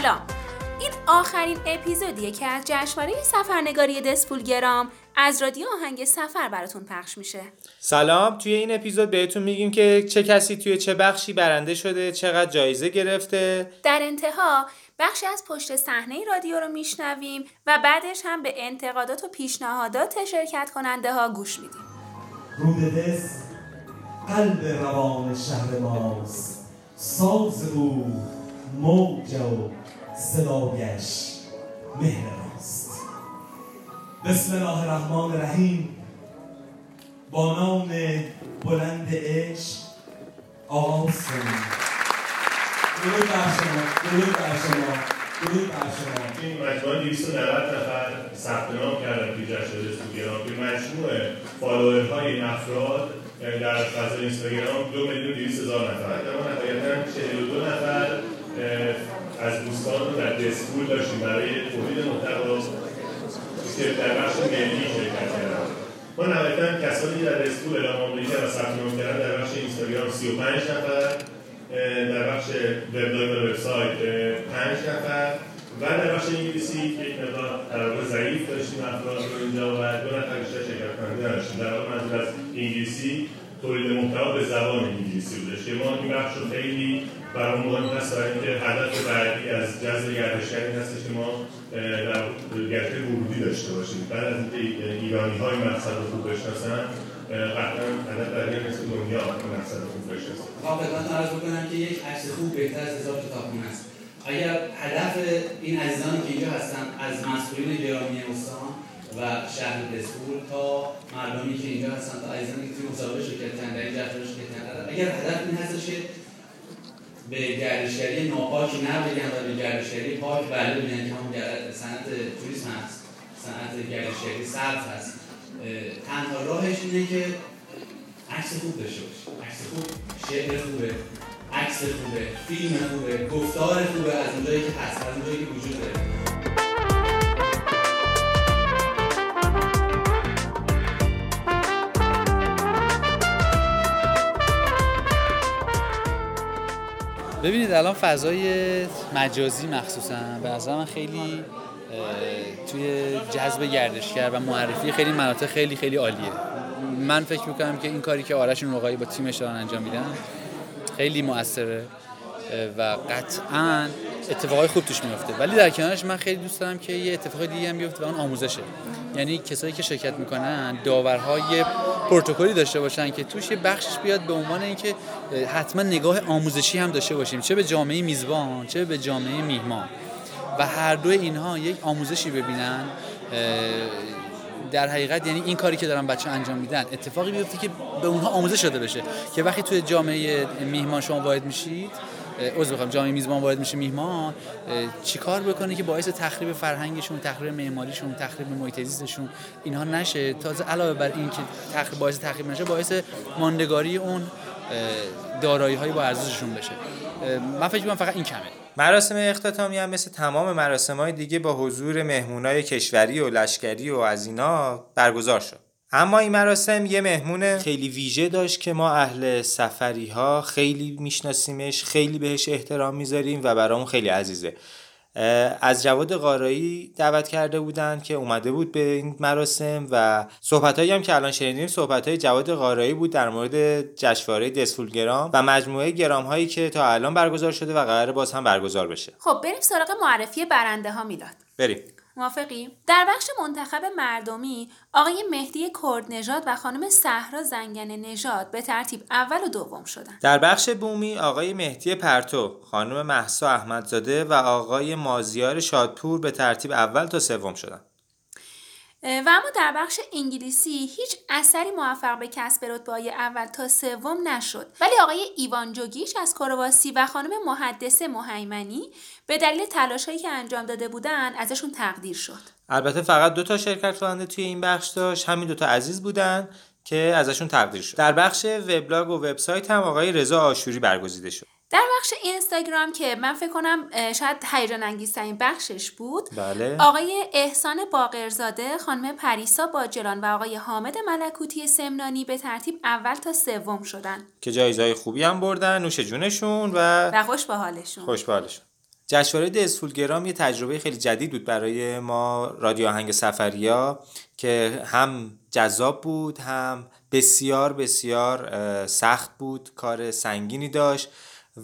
سلام. این آخرین اپیزودیه که از جشنواره سفرنگاری دسپولگرام از رادیو آهنگ سفر براتون پخش میشه. سلام. توی این اپیزود بهتون میگیم که چه کسی توی چه بخشی برنده شده چقدر جایزه گرفته. در انتها بخشی از پشت صحنه رادیو رو میشنویم و بعدش هم به انتقادات و پیشنهادات شرکت کننده ها گوش میدیم. روددس قلب روان شهر ماست. ساز او موج و صدایش مهر ماست. بسم الله الرحمن الرحیم. با نام بلند عشق آغاز کنیم درود بر شما درود بر شما درود بر شما. این مجموعه 290 نفر ثبت نام کردن توی جشن اینستاگرام که مجموع فالوورهای این افراد در فضای اینستاگرام دو میلیون 200 هزار نفر. اما نهایتا 42 نفر اه، از دوستان رو در دسپول داشتیم برای تولید محتوا که در بخش ملی شرکت کردن ما نهایتا کسانی در دسپول اعلام کردن و ثبت نام کردن در بخش اینستاگرام 35 نفر در بخش وبلاگ و وبسایت پنج نفر و در بخش انگلیسی یک مقدار واقع ضعیف داشتیم افراد رو اینجا و دو نفر بیشتر شرکت کننده نداشتیم در منظور از انگلیسی تولید محتوا به زبان انگلیسی بودش که ما این بخش رو خیلی برای مهم هست برای اینکه هدف بعدی از جذب گردشگری هستش که ما در گردش ورودی داشته باشیم بعد از اینکه ایرانی های مقصد رو خوب بشناسن قطعا هدف هم مثل دنیا مقصد رو خوب بشناسن ما خدمتتون عرض بکنم که یک عکس خوب بهتر از هزار کتابخونه است اگر هدف این عزیزانی که اینجا هستن از مسئولین گرامی استان و شهر دسپول تا مردمی که اینجا هستن تا عزیزانی که توی مسابقه شرکت کردن در این جشنواره شرکت کردن اگر هدف این هستش که به گردشگری ناپاک نه بگن و به گردشگری پاک بله بگن که همون صنعت توریسم هست. صنعت گردشگری سبز هست. تنها راهش اینه که عکس خوب داشته باشه. عکس خوب شعر خوبه عکس خوبه فیلم خوبه گفتار خوبه از اونجایی که هست از اونجایی که وجود داره. ببینید الان فضای مجازی مخصوصا به نظر من خیلی توی جذب گردشگر و معرفی خیلی مناطق خیلی خیلی عالیه. من فکر می‌کنم که این کاری که آرش نقایی با تیمش دارن انجام میدن خیلی موثره و قطعا اتفاقای خوب توش میفته. ولی در کنارش من خیلی دوست دارم که یه اتفاق دیگه هم بیفته و اون آموزشه. یعنی کسایی که شرکت می‌کنن داورهای پروتکلی داشته باشن که توش یه بخشش بیاد به عنوان اینکه حتما نگاه آموزشی هم داشته باشیم. چه به جامعه میزبان چه به جامعه میهمان. و هر دو اینها یک آموزشی ببینن در حقیقت یعنی این کاری که دارن بچه انجام میدن اتفاقی بیفته که به اونها آموزش داده بشه. که وقتی توی جامعه میهمان شما وارد میشید عذر می‌خوام جامعه میزبان وارد میشه میهمان. چیکار بکنه که باعث تخریب فرهنگشون تخریب معماریشون تخریب محیط زیستشون اینها نشه. تازه علاوه بر این که تخریب باعث تخریب نشه باعث ماندگاری اون دارایی های با ارزششون بشه. من فکر می‌کنم فقط این کمه. مراسم اختتامی هم مثل تمام مراسم های دیگه با حضور مهمونای کشوری و لشکری و از اینا برگزار شد. اما این مراسم یه مهمون خیلی ویژه داشت که ما اهل سفری ها خیلی میشناسیمش خیلی بهش احترام می‌ذاریم و برامون خیلی عزیزه. از جواد قارایی دعوت کرده بودن که اومده بود به این مراسم و صحبتایی هم که الان شنیدیم صحبتهای جواد قارایی بود در مورد جشنواره دسفولگرام و مجموعه گرام هایی که تا الان برگزار شده و قرار باز هم برگزار بشه. خب بریم سراغ معرفی برنده ها میلاد. بریم. موافقی؟ در بخش منتخب مردمی آقای مهدی کرد نژاد و خانم صحرا زنگن نژاد به ترتیب اول و دوم شدند. در بخش بومی آقای مهدی پرتو، خانم محسا احمدزاده و آقای مازیار شادپور به ترتیب اول تا سوم شدند. و اما در بخش انگلیسی هیچ اثری موفق به کسب رتبه‌های اول تا سوم نشد. ولی آقای ایوان جوگیش از کرواسی و خانم محدثه مهیمنی به دلیل تلاشهایی که انجام داده بودند ازشون تقدیر شد. البته فقط دو تا شرکت کننده توی این بخش داشت همین دو تا عزیز بودن. که ازشون تقدیر شد. در بخش وبلاگ و وبسایت هم آقای رضا آشوری برگزیده شد. در بخش اینستاگرام که من فکر کنم شاید هیجان انگیزترین بخشش بود بله. آقای احسان باقرزاده، خانم پریسا باجران و آقای حامد ملکوتی سمنانی به ترتیب اول تا سوم شدن. که جایزهای خوبی هم بردن نوش جونشون و و خوش به حالشون. خوش به حالشون. جشنواره دسفولگرام یه تجربه خیلی جدید بود برای ما رادیو آهنگ سفریا که هم جذاب بود هم بسیار بسیار سخت بود کار سنگینی داشت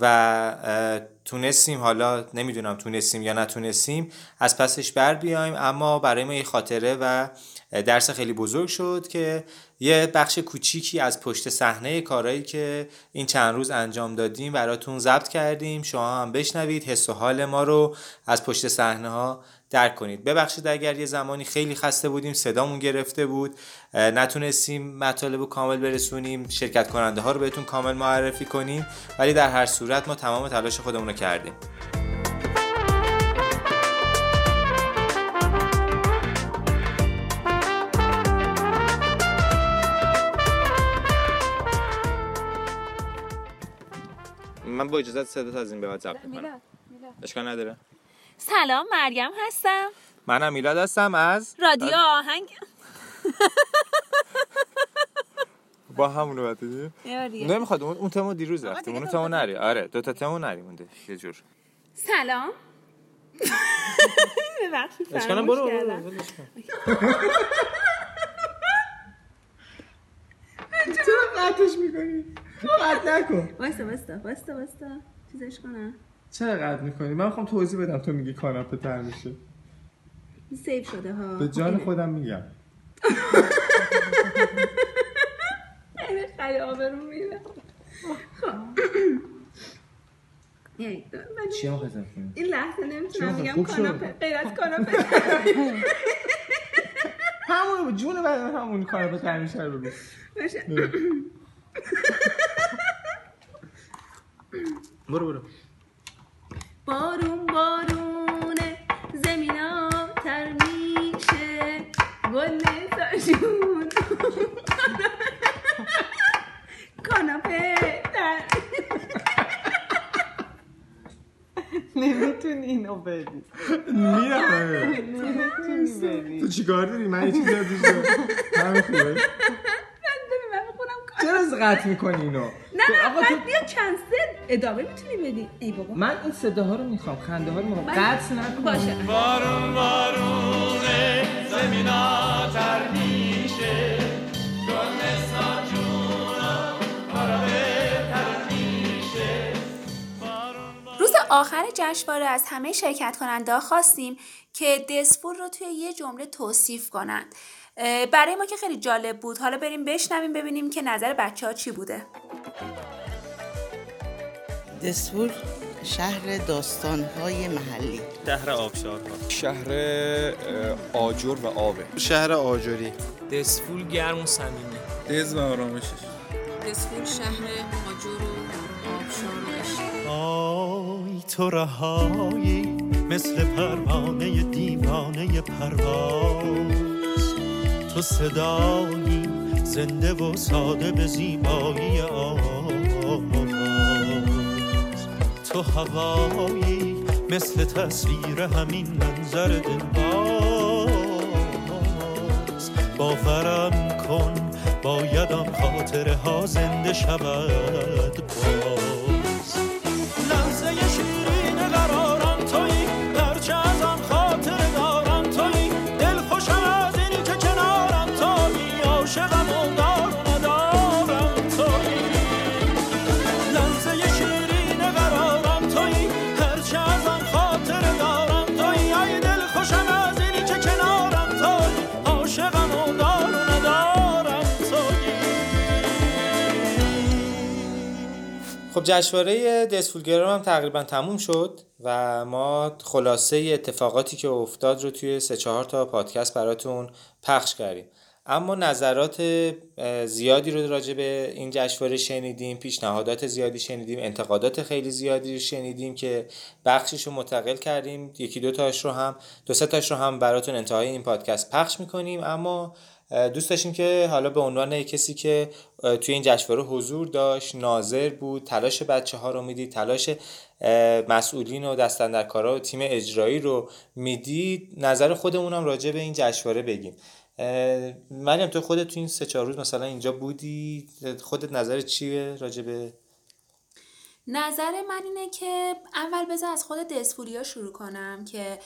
و تونستیم حالا نمی‌دونم تونستیم یا نتونستیم از پسش بر بیایم اما برای ما یه خاطره و درس خیلی بزرگ شد که یه بخش کوچیکی از پشت صحنه کارهایی که این چند روز انجام دادیم براتون ضبط کردیم. شما هم بشنوید حس و حال ما رو از پشت صحنه ها درک کنید. ببخشید اگر یه زمانی خیلی خسته بودیم صدامون گرفته بود. نتونستیم مطالب رو کامل برسونیم. شرکت کننده ها رو بهتون کامل معرفی کنیم. ولی در هر صورت ما تمام تلاش خودمون رو کردیم. من با اجازت صدا از این به بعد ضبط می‌کنم. اشکال نداره. سلام مریم هستم. منم میلاد هستم از رادیو آهنگ. با همونو بعد نمی‌خواد اون اون تمو دیروز رفتیم. اون تمو نری. آره دو تا تمو نری مونده. یه جور. سلام. ببخشید اشکال برو چرا قطعش می‌کنی؟ قطع نکن. واستا واستا واستا واستا چیزش کنم. چرا قطع می‌کنی؟ من می‌خوام توضیح بدم تو میگی کاناپه تر میشه. سیف شده ها. به جان خودم میگم. خیلی آبرون میره. خب. چی هم؟ این لحظه نمی‌تونم میگم. کاناپه غیر از کاناپه. همون جون بعد همون کاناپه تر میشه رو بگو. باشه. برو برو. بارون بارونه زمینا تر میشه. گل ساشون کاناپه تر. نمی‌تونی اینو بدی. میرم تو چیکار داری؟ من یه چیز یادش دارم. همین خوبه. چرا قطع می‌کنی اینو؟ آقا بعد تو بیا چند سه ادامه می‌تونی بدی؟ ای بابا. من این صداها رو می‌خوام خنده ها رو می‌خوام. قطع نکن. باشه. بارون بارونه زمینا تر میشه. روز آخر جشنواره از همه شرکت کننده ها خواستیم که دسپور رو توی یه جمله توصیف کنند. برای ما که خیلی جالب بود. حالا بریم بشنویم ببینیم که نظر بچه ها چی بوده. دسفور شهر داستانهای محلی. شهر آبشارها شهر آجر و آبه شهر آجری. دسفول گرم و صمیمی دز و آرامشش. دسفول شهر آجر و آبشار و عشق آی تو رهایی مثل پروانه دیوانه پرواز. تو صدایی زنده و ساده به زیبایی آواز. تو هوایی مثل تصویر همین منظر دلباز باورم کن باید آن خاطره ها زنده شود. باز خب جشنواره دسفولگرام هم تقریبا تموم شد و ما خلاصه اتفاقاتی که افتاد رو توی سه چهار تا پادکست براتون پخش کردیم. اما نظرات زیادی رو راجع به این جشنواره شنیدیم پیشنهادات زیادی شنیدیم انتقادات خیلی زیادی رو شنیدیم که بخشش رو منتقل کردیم. یکی دو تاش رو هم دو سه تاش رو هم براتون انتهای این پادکست پخش می‌کنیم. اما دوست داشتیم که حالا به عنوان کسی که توی این جشنواره حضور داشت ناظر بود تلاش بچه ها رو می‌دید تلاش مسئولین و دستندرکارا و تیم اجرایی رو می‌دید نظر خودمون هم راجع به این جشنواره بگیم. مریم تو خودت تو این سه چهار روز مثلا اینجا بودی؟ خودت نظر چیه راجع به؟ نظر من اینه که اول بذار از خود دسفولی ها شروع کنم که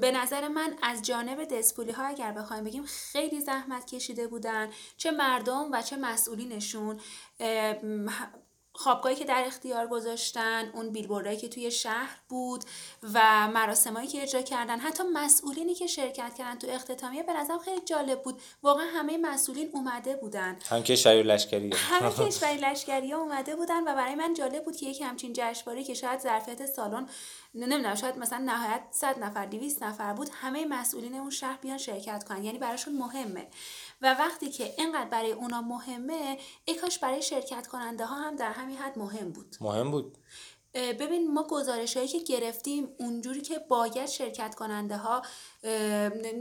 به نظر من از جانب دسپولی ها اگر بخوایم بگیم خیلی زحمت کشیده بودن چه مردم و چه مسئولینشون. خوابگاهی که در اختیار گذاشتن اون بیلبوردهایی که توی شهر بود و مراسمایی که اجرا کردن. حتی مسئولینی که شرکت کردن تو اختتامیه به نظرم خیلی جالب بود. واقعا همه مسئولین اومده بودن. هم کشوری لشکری همه کشوری لشکری اومده بودن و برای من جالب بود که یک همچین جشنواره که شاید ظرفیت سالن نمی‌دونم شاید مثلا نهایت 100 نفر 200 نفر بود همه مسئولین اون شهر بیان شرکت کنن. یعنی براشون مهمه. و وقتی که اینقدر برای اونا مهمه ای کاش برای شرکت کننده ها هم در همین حد مهم بود. مهم بود. ببین ما گزارش هایی که گرفتیم اونجوری که باید شرکت کننده ها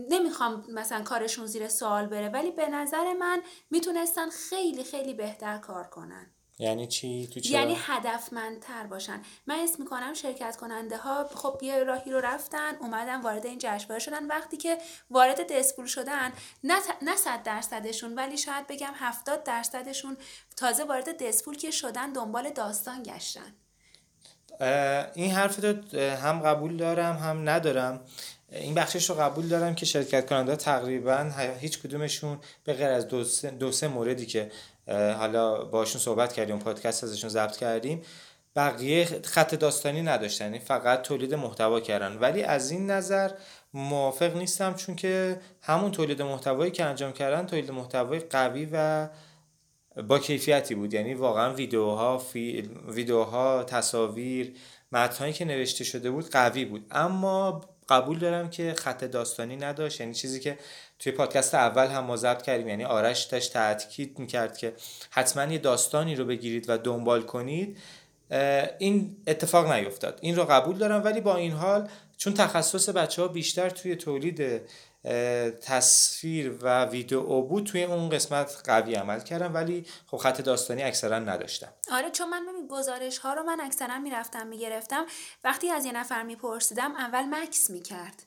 نمی‌خوام مثلا کارشون زیر سوال بره ولی به نظر من می‌تونستن خیلی خیلی بهتر کار کنن. یعنی چی؟ تو یعنی هدفمندتر باشن. من اسم می‌کنم شرکت کننده ها خب یه راهی رو رفتن اومدن وارد این جشنواره شدن. وقتی که وارد دسپول شدن نه صد درصدشون ولی شاید بگم هفتاد درصدشون تازه وارد دسپول که شدن دنبال داستان گشتن. این حرف رو هم قبول دارم هم ندارم. این بخشش رو قبول دارم که شرکت کننده تقریبا هیچ کدومشون به غیر از دو سه, دو سه موردی که حالا باشون صحبت کردیم پادکست ازشون ضبط کردیم. بقیه خط داستانی نداشتن یعنی فقط تولید محتوا کردن. ولی از این نظر موافق نیستم چون که همون تولید محتوایی که انجام کردن تولید محتوای قوی و با کیفیتی بود. یعنی واقعا ویدیوها ویدیوها تصاویر متنهایی که نوشته شده بود قوی بود. اما قبول دارم که خط داستانی نداشت یعنی چیزی که توی پادکست اول هم ما ضبط کردیم یعنی آرش داشت تاکید می‌کرد که حتما یه داستانی رو بگیرید و دنبال کنید. این اتفاق نیفتاد. این رو قبول دارم ولی با این حال چون تخصص بچه ها بیشتر توی تولید تصویر و ویدیو بود توی اون قسمت قوی عمل کردم ولی خب خط داستانی اکثرا نداشتم. آره چون من ببین گزارش ها رو من اکثرا می‌رفتم می‌گرفتم. وقتی از یه نفر میپرسیدم اول مکس می‌کرد.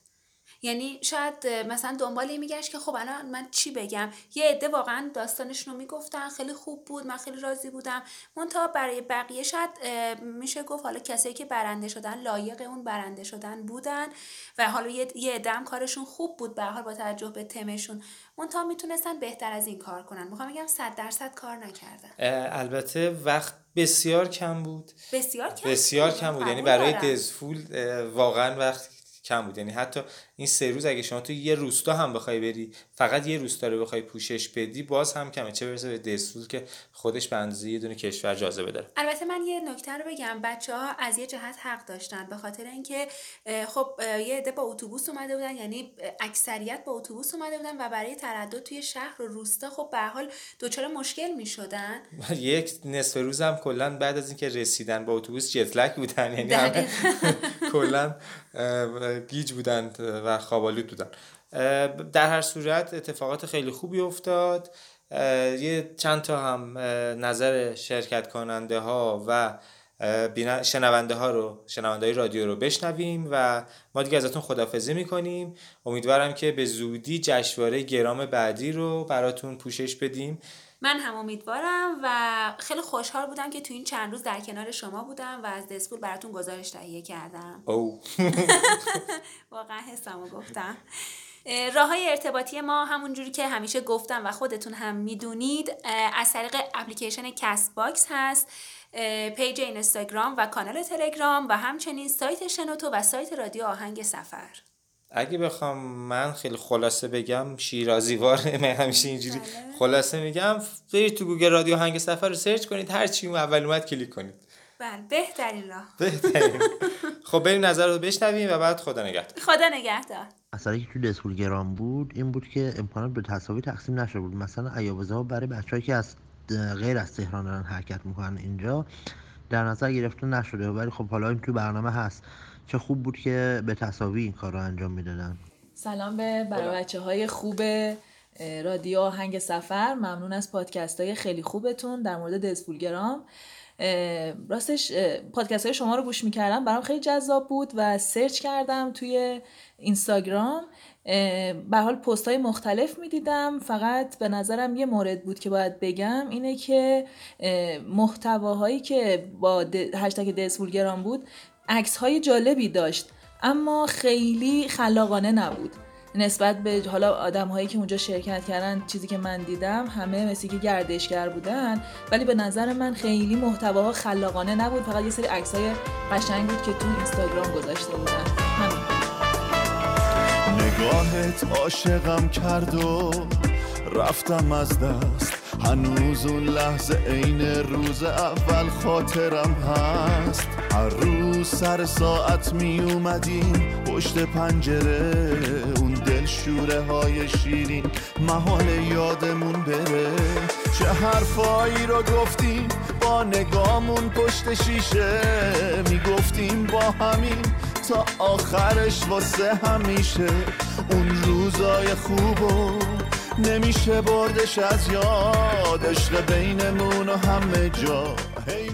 یعنی شاید مثلا دنبال میگشت که خب الان من چی بگم؟ یه عده واقعا داستانشون رو می‌گفتن خیلی خوب بود من خیلی راضی بودم. منتها برای بقیه شاید میشه گفت حالا کسایی که برنده شدن لایق اون برنده شدن بودن و حالا یه عده کارشون خوب بود به حال با توجه به تمشون. منتها می‌تونستن بهتر از این کار کنن. می‌خوام بگم 100 درصد کار نکردن. البته وقت بسیار کم بود. بسیار کم؟ بسیار کم بود. یعنی برای دزفول واقعا وقت کم بود. یعنی حتی این سه روز اگه شما تو یه روستا هم بخوای بری فقط یه روستا رو بخوای پوشش بدی باز هم کمه. چه برسه به دستور که خودش به اندازه یه دونه کشور جاذبه داره. البته من یه نکته رو بگم. بچه ها از یه جهت حق داشتن به خاطر اینکه خب یه عده با اتوبوس اومده بودن یعنی اکثریت با اتوبوس اومده بودن و برای تردد توی شهر و روستا خب به حال دچار مشکل می‌شدن. یک نصف روز هم کلا بعد از اینکه رسیدن با اتوبوس جت بودن یعنی کلا گیج بودن و خوابالود بودن. در هر صورت اتفاقات خیلی خوبی افتاد. یه چند تا هم نظر شرکت کننده ها و شنونده ها رو شنونده های رادیو رو بشنویم و ما دیگه ازتون خدافزی می‌کنیم. امیدوارم که به زودی جشنواره گرام بعدی رو براتون پوشش بدیم. من هم امیدوارم و خیلی خوشحال بودم که تو این چند روز در کنار شما بودم و از دسپول براتون گزارش تهیه کردم. او. واقعا حسمو گفتم. راه های ارتباطی ما همونجوری که همیشه گفتم و خودتون هم می‌دونید از طریق اپلیکیشن Castbox هست page اینستاگرام و کانال تلگرام و همچنین سایت شنوتو و سایت رادیو آهنگ سفر. اگه بخوام من خیلی خلاصه بگم شیرازیوار من همیشه اینجوری بله. خلاصه میگم برید تو گوگل رادیو آهنگ سفر رو search کنید هر چی اول اومد کلیک کنید. بله بهترین راه. بهترین. خب بریم نظر رو بشنویم و بعد خدا نگهدار. خدا نگهدار. اصلا که تو دسپول گرام بود این بود که امکانات به تصاوی تقسیم نشده بود. مثلا ایابزه ها برای بچه‌ای که از غیر از تهران دارن حرکت می‌کنن اینجا در نظر گرفته نشده ولی خب حالا این تو برنامه هست. چه خوب بود که به تصاوی این کار رو انجام می‌دادن. سلام به برای بچه های خوب رادیو آهنگ سفر. ممنون از پادکست های خیلی خوبتون در مورد دزپولگرام اه، راستش پادکست های شما رو گوش می‌کردم. برام خیلی جذاب بود و سرچ کردم توی اینستاگرام. به حال پست های مختلف می‌دیدم. فقط به نظرم یه مورد بود که باید بگم اینه که اه، محتواهایی که با هشتگ دسفولگرام بود عکس های جالبی داشت اما خیلی خلاقانه نبود. نسبت به حالا آدم هایی که اونجا شرکت کردن چیزی که من دیدم همه مثل که گردشگر بودن ولی به نظر من خیلی محتواها خلاقانه نبود. فقط یه سری عکس های قشنگ بود که تو اینستاگرام گذاشته بودن. همین. نگاهت عاشقم کرد و رفتم از دست. هنوز اون لحظه عین روز اول خاطرم هست. هر روز سر ساعت می اومدیم. پشت پنجره اون دل شوره های شیرین. محال یادمون بره. چه حرفایی رو گفتیم؟ با نگامون پشت شیشه. می‌گفتیم با همین تا آخرش واسه همیشه. اون روزای خوبو نمیشه بردش از یاد. عشق بینمون و همه جا. هی